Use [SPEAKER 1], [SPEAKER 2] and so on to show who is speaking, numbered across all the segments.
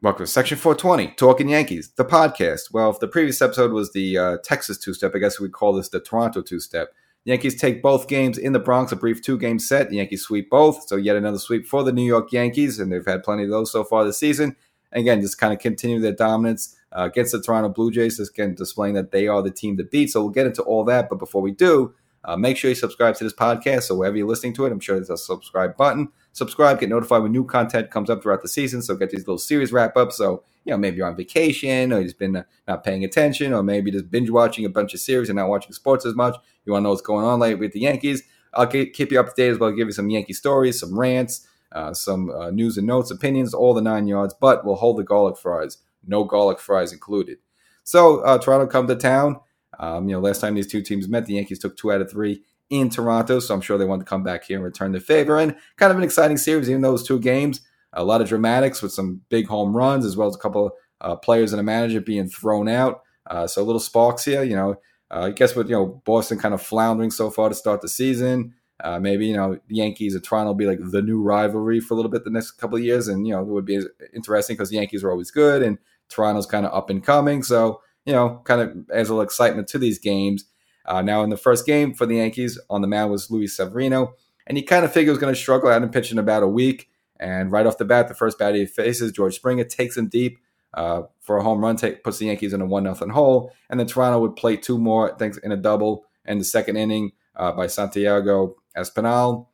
[SPEAKER 1] Welcome to Section 420, Talking Yankees, the podcast. Well, if the previous episode was the uh, Texas two step, I guess we'd call this the Toronto two step. Yankees take both games in the Bronx, a brief two game set. The Yankees sweep both, so yet another sweep for the New York Yankees, and they've had plenty of those so far this season. And again, just kind of continue their dominance uh, against the Toronto Blue Jays, again displaying that they are the team to beat. So we'll get into all that, but before we do, uh, make sure you subscribe to this podcast. So wherever you're listening to it, I'm sure there's a subscribe button subscribe, get notified when new content comes up throughout the season. So get these little series wrap ups. So, you know, maybe you're on vacation or you've just been uh, not paying attention or maybe just binge watching a bunch of series and not watching sports as much. You want to know what's going on lately with the Yankees. I'll keep you up to date as well. Give you some Yankee stories, some rants, uh, some uh, news and notes, opinions, all the nine yards. But we'll hold the garlic fries. No garlic fries included. So uh, Toronto come to town. Um, you know, last time these two teams met, the Yankees took two out of three in Toronto. So I'm sure they want to come back here and return the favor. And kind of an exciting series, even those two games, a lot of dramatics with some big home runs, as well as a couple uh, players and a manager being thrown out. Uh, so a little sparks here, you know. Uh, I guess with you know Boston kind of floundering so far to start the season, uh, maybe you know the Yankees and Toronto will be like the new rivalry for a little bit the next couple of years, and you know it would be interesting because the Yankees are always good and Toronto's kind of up and coming. So you know, kind of adds a little excitement to these games. Uh, now, in the first game for the Yankees, on the mound was Luis Severino, and he kind of figured he was going to struggle. I hadn't pitched in about a week, and right off the bat, the first batter he faces, George Springer, takes him deep uh, for a home run, take, puts the Yankees in a one nothing hole, and then Toronto would play two more things in a double in the second inning uh, by Santiago Espinal.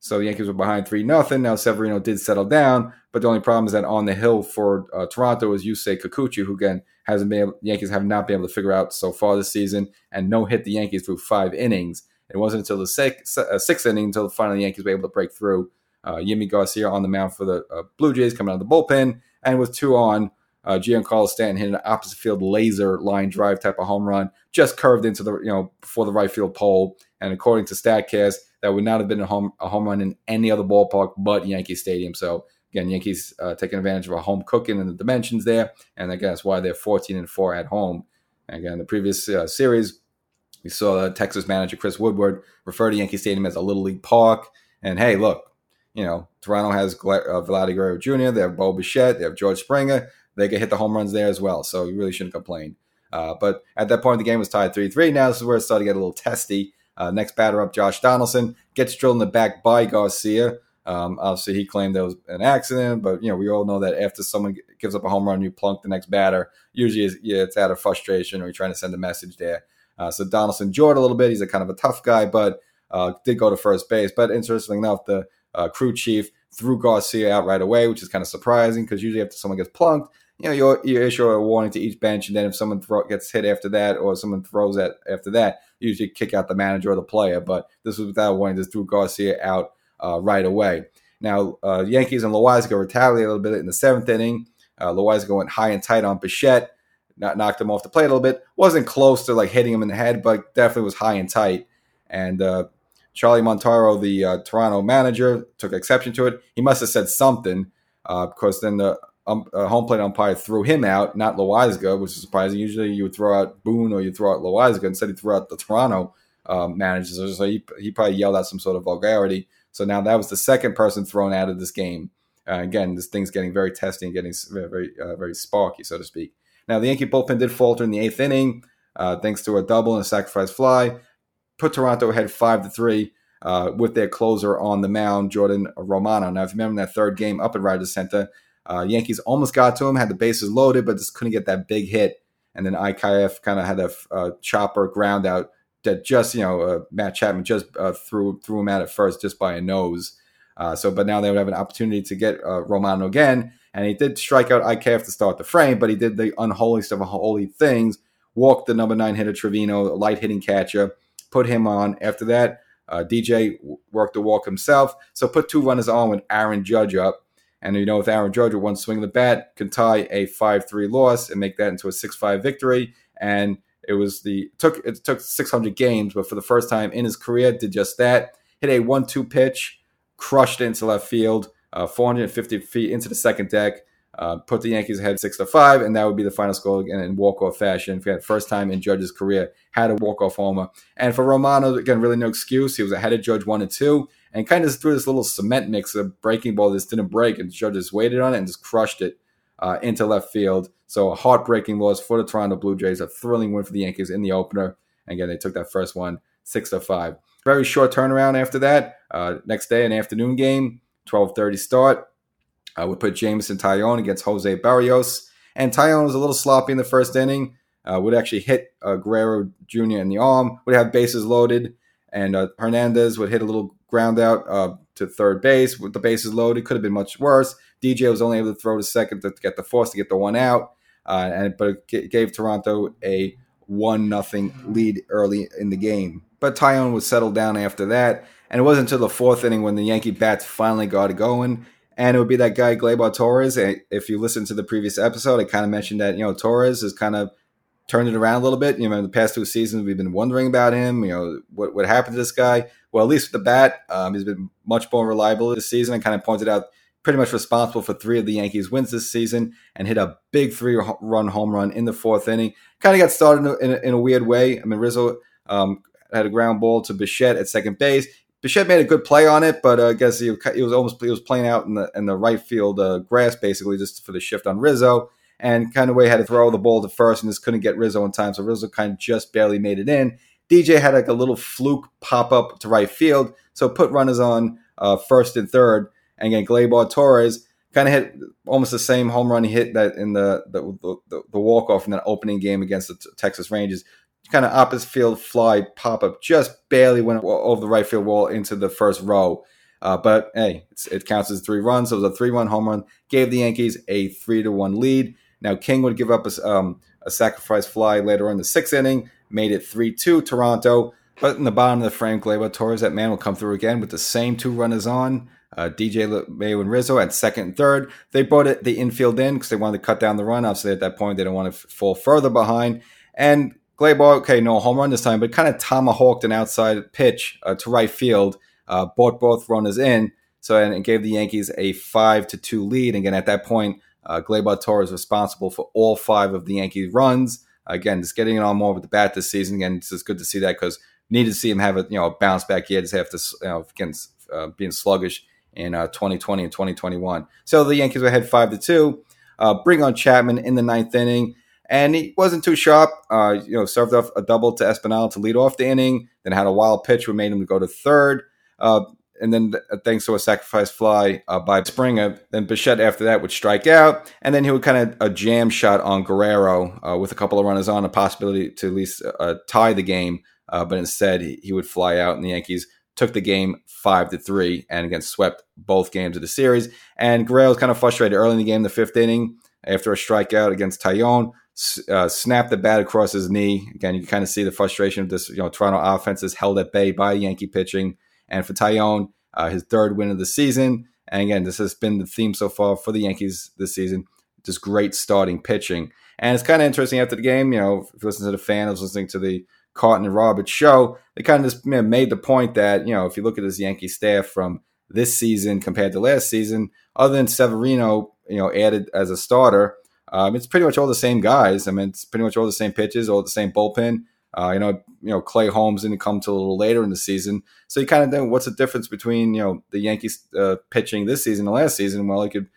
[SPEAKER 1] So the Yankees were behind 3 nothing. Now Severino did settle down, but the only problem is that on the hill for uh, Toronto is Yusei Kikuchi, who again hasn't been able, Yankees have not been able to figure out so far this season, and no hit the Yankees through five innings. It wasn't until the sixth, uh, inning until finally the Yankees were able to break through. Uh, Yimi Garcia on the mound for the uh, Blue Jays coming out of the bullpen, and with two on, uh, Giancarlo Stanton hit an opposite field laser line drive type of home run, just curved into the you know before the right field pole. And according to Statcast, that would not have been a home a home run in any other ballpark but Yankee Stadium. So again, Yankees uh, taking advantage of a home cooking and the dimensions there, and again that's why they're 14 and four at home. And again, the previous uh, series, we saw Texas manager Chris Woodward refer to Yankee Stadium as a little league park. And hey, look, you know Toronto has uh, Vladdy Guerrero Jr., they have Bo Bichette, they have George Springer. They can hit the home runs there as well, so you really shouldn't complain. Uh, but at that point, the game was tied 3 3. Now, this is where it started to get a little testy. Uh, next batter up, Josh Donaldson gets drilled in the back by Garcia. Um, obviously, he claimed there was an accident, but you know we all know that after someone gives up a home run, you plunk the next batter. Usually, it's, yeah, it's out of frustration or you're trying to send a message there. Uh, so Donaldson enjoyed a little bit. He's a kind of a tough guy, but uh, did go to first base. But interestingly enough, the uh, crew chief threw Garcia out right away, which is kind of surprising because usually after someone gets plunked, you know, you, you issue a warning to each bench, and then if someone throw, gets hit after that, or someone throws that after that, you usually kick out the manager or the player. But this was without warning. Just threw Garcia out uh, right away. Now, uh, Yankees and Loaisiga retaliated a little bit in the seventh inning. Uh, Loaisiga went high and tight on Bichette, not knocked him off the plate a little bit. wasn't close to like hitting him in the head, but definitely was high and tight. And uh, Charlie Montoyo, the uh, Toronto manager, took exception to it. He must have said something uh, because then the um, uh, home plate umpire threw him out, not Loaisiga, which is surprising. Usually you would throw out Boone or you throw out Loaisiga. Instead, he threw out the Toronto um, manager. So he, he probably yelled out some sort of vulgarity. So now that was the second person thrown out of this game. Uh, again, this thing's getting very testy and getting very, uh, very sparky, so to speak. Now, the Yankee bullpen did falter in the eighth inning, uh, thanks to a double and a sacrifice fly. Put Toronto ahead five to three uh, with their closer on the mound, Jordan Romano. Now, if you remember that third game up at Rogers Center, uh, Yankees almost got to him, had the bases loaded, but just couldn't get that big hit. And then IKF kind of had a chopper ground out that just, you know, uh, Matt Chapman just uh, threw threw him out at first just by a nose. Uh, so, but now they would have an opportunity to get uh, Romano again. And he did strike out IKF to start the frame, but he did the unholiest of holy things, walked the number nine hitter Trevino, light hitting catcher, put him on. After that, DJ worked the walk himself. So put two runners on with Aaron Judge up. And you know, with Aaron Judge with one swing of the bat, can tie a five-three loss and make that into a six-five victory. And it was the took it took 600 games, but for the first time in his career, did just that. Hit a one-two pitch, crushed into left field, uh, 450 feet into the second deck. Uh, put the Yankees ahead six to five, and that would be the final score again in walk-off fashion. For the first time in Judge's career, had a walk-off homer. And for Romano, again, really no excuse. He was ahead of Judge one and two and kind of threw this little cement mix of breaking ball that just didn't break, and Judge just waited on it and just crushed it uh, into left field. So a heartbreaking loss for the Toronto Blue Jays, a thrilling win for the Yankees in the opener. Again, they took that first one six to five. Very short turnaround after that. Uh, next day, an afternoon game, 12:30 start. Uh, we put Jameson Taillon against Jose Berrios, and Taillon was a little sloppy in the first inning. Uh, would actually hit uh, Guerrero Jr. in the arm. Would have bases loaded, and uh, Hernandez would hit a little ground out uh, to third base with the bases loaded. It could have been much worse. DJ was only able to throw to second to get the force to get the one out, uh, and but it gave Toronto a one nothing lead early in the game. But Taillon was settled down after that, and it wasn't until the fourth inning when the Yankee bats finally got going. And it would be that guy Gleyber Torres. If you listen to the previous episode, I kind of mentioned that you know Torres is kind of turned it around a little bit. You know, in the past two seasons, we've been wondering about him. You know, what what happened to this guy? Well, at least with the bat, um, he's been much more reliable this season. And kind of pointed out pretty much responsible for three of the Yankees' wins this season, and hit a big three-run home run in the fourth inning. Kind of got started in a, in a, weird way. I mean, Rizzo um, had a ground ball to Bichette at second base. Bichette made a good play on it, but uh, I guess he, he, was almost he was playing out in the in the right field uh, grass basically just for the shift on Rizzo and kind of way had to throw the ball to first and just couldn't get Rizzo in time. So Rizzo kind of just barely made it in. DJ had like a little fluke pop up to right field, so put runners on uh, first and third. And again, Gleyber Torres kind of hit almost the same home run he hit that in the the, the, the walk off in that opening game against the Texas Rangers. Kind of opposite field fly pop up, just barely went over the right field wall into the first row. Uh, but hey, it counts as three runs. So it was a three run home run, gave the Yankees a three to one lead. Now King would give up a, um, a sacrifice fly later in the sixth inning, made it three two Toronto. But in the bottom of the frame, Gleyber Torres, that man will come through again with the same two runners on. Uh, DJ Mayo and Rizzo at second and third. They brought it the infield in because they wanted to cut down the run. Obviously, at that point, they don't want to f- fall further behind. And Gleyber, okay, no home run this time, but kind of tomahawked an outside pitch uh, to right field, uh, brought both runners in. So and it gave the Yankees a five to two lead. And Again, at that point, uh, Gleyber Torres responsible for all five of the Yankees' runs. Again, just getting it on more with the bat this season. Again, it's just good to see that because needed to see him have a you know bounce back year. Just after you know against uh, being sluggish in uh, 2020 and 2021. So the Yankees were ahead five to two. Uh, bring on Chapman in the ninth inning, and he wasn't too sharp. Uh, you know, served off a double to Espinal to lead off the inning. Then had a wild pitch, which made him go to third. Uh, and then thanks to a sacrifice fly uh, by Springer, then Bichette after that would strike out, and then he would kind of a jam shot on Guerrero uh, with a couple of runners on, a possibility to at least uh, tie the game, uh, but instead he, would fly out, and the Yankees took the game five to three, and again swept both games of the series. And Guerrero was kind of frustrated early in the game, the fifth inning, after a strikeout against Taillon. Uh, snapped the bat across his knee. Again, you kind of see the frustration of this. You know, Toronto offense is held at bay by Yankee pitching and for Taillon, uh, his third win of the season. And again, this has been the theme so far for the Yankees this season. Just great starting pitching. And it's kind of interesting after the game, you know, if you listen to the fan, I was listening to the Carton and Roberts show, they kind of just you know, made the point that, you know, if you look at this Yankee staff from this season compared to last season, other than Severino, you know, added as a starter, um, it's pretty much all the same guys. I mean, it's pretty much all the same pitches, all the same bullpen. Uh, you know, you know Clay Holmes didn't come till a little later in the season, so you kind of think, what's the difference between you know the Yankees uh, pitching this season and last season? Well, you could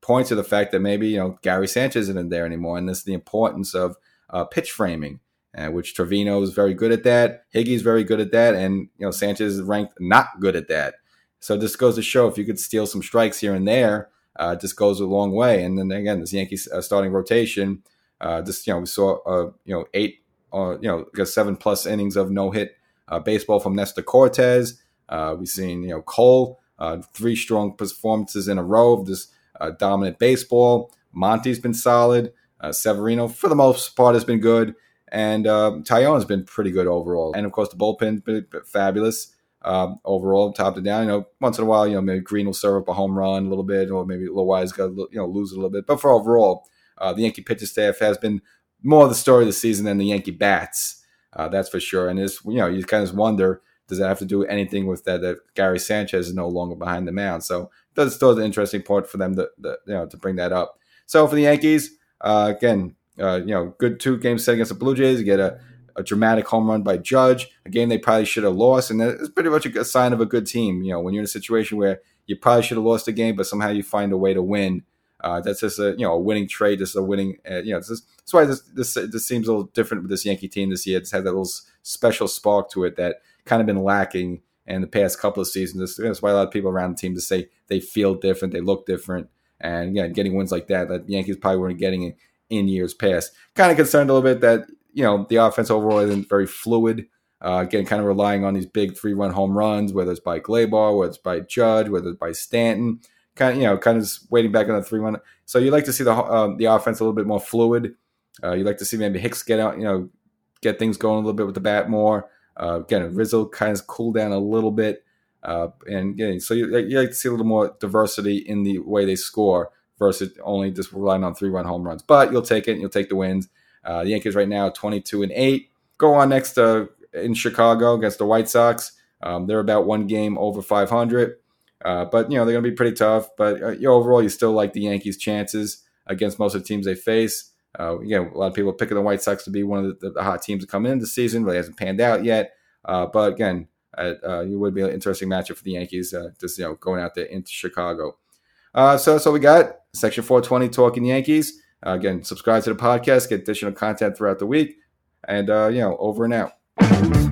[SPEAKER 1] point to the fact that maybe you know Gary Sanchez isn't there anymore, and this the importance of uh, pitch framing, uh, which Trevino is very good at that, Higgy's very good at that, and you know Sanchez is ranked not good at that. So this goes to show if you could steal some strikes here and there, uh, just goes a long way. And then again, this Yankees uh, starting rotation, just you know we saw you know eight uh, you know, got seven plus innings of no hit uh, baseball from Nestor Cortes. Uh, we've seen, you know, Cole, uh, three strong performances in a row of this uh, dominant baseball. Monty's been solid. Severino, for the most part, has been good. And Taillon has been pretty good overall. And of course, the bullpen's been fabulous um, overall, top to down. You know, once in a while, you know, maybe Green will serve up a home run a little bit, or maybe Loi's got you know, lose a little bit. But for overall, uh, the Yankee pitching staff has been more of the story of the season than the Yankee bats. Uh, that's for sure. And it's you know you kind of wonder does that have to do anything with that that Gary Sanchez is no longer behind the mound? So that's still an interesting point for them to, you know to bring that up. So for the Yankees, uh, again, uh, you know, good two games set against the Blue Jays. You get a, a dramatic home run by Judge, a game they probably should have lost, and it's pretty much a sign of a good team. You know, when you're in a situation where you probably should have lost the game, but somehow you find a way to win. Uh, that's just a you know a winning trade. Is a winning. Uh, you know, this is, that's why this, this this seems a little different with this Yankee team this year. It's had that little special spark to it that kind of been lacking in the past couple of seasons. That's why a lot of people around the team to say they feel different, they look different, and yeah, getting wins like that that Yankees probably weren't getting in, in years past. Kind of concerned a little bit that you know the offense overall isn't very fluid. Uh, again, kind of relying on these big three-run home runs, whether it's by Gleyber, whether it's by Judge, whether it's by Stanton. Kind of, you know, kind of just waiting back on the three-run. So you like to see the uh, the offense a little bit more fluid. Uh, you like to see maybe Hicks get out, you know, get things going a little bit with the bat more. Uh, again, Rizzo kind of cool down a little bit, uh, and yeah, so you, you like to see a little more diversity in the way they score versus only just relying on three-run home runs. But you'll take it. You'll take the wins. Uh, the Yankees right now, twenty-two and eight. Go on next uh, in Chicago against the White Sox. Um, they're about one game over 500. Uh, but, you know, they're going to be pretty tough. But uh, overall, you still like the Yankees' chances against most of the teams they face. Uh, again, a lot of people picking the White Sox to be one of the, the hot teams to come in the season, but it hasn't panned out yet. Uh, but again, uh, it would be an interesting matchup for the Yankees, just you know, going out there into Chicago. So, so we got section 420 talking Yankees. Again, subscribe to the podcast, get additional content throughout the week, and you know, over and out.